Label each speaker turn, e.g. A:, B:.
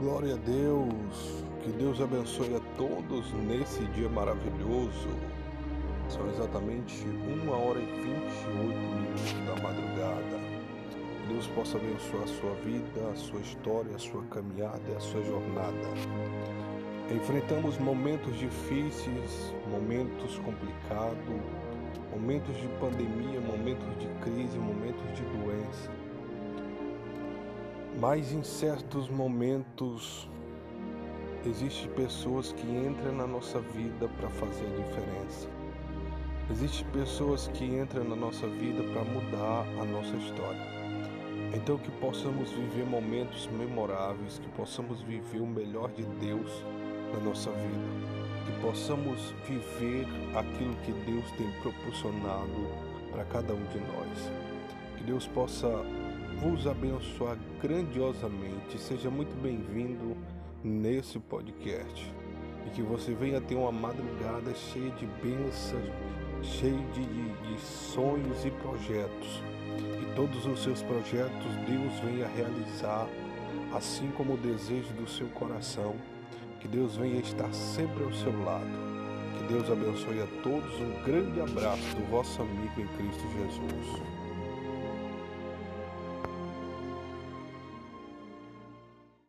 A: Glória a Deus, que Deus abençoe a todos nesse dia maravilhoso. São exatamente uma hora e 28 minutos da madrugada. Que Deus possa abençoar a sua vida, a sua história, a sua caminhada e a sua jornada. Enfrentamos momentos difíceis, momentos complicados, momentos de pandemia, momentos de crise, momentos de doença mas em certos momentos existem pessoas que entram na nossa vida para fazer a diferença. Existem pessoas que entram na nossa vida para mudar a nossa história. Então que possamos viver momentos memoráveis, que possamos viver o melhor de Deus na nossa vida, que possamos viver aquilo que Deus tem proporcionado para cada um de nós. Que Deus possa vos abençoar grandiosamente. Seja muito bem-vindo nesse podcast e que você venha ter uma madrugada cheia de bênçãos, cheia de, de, de sonhos e projetos. Que todos os seus projetos Deus venha realizar, assim como o desejo do seu coração. Que Deus venha estar sempre ao seu lado. Que Deus abençoe a todos. Um grande abraço do vosso amigo em Cristo Jesus.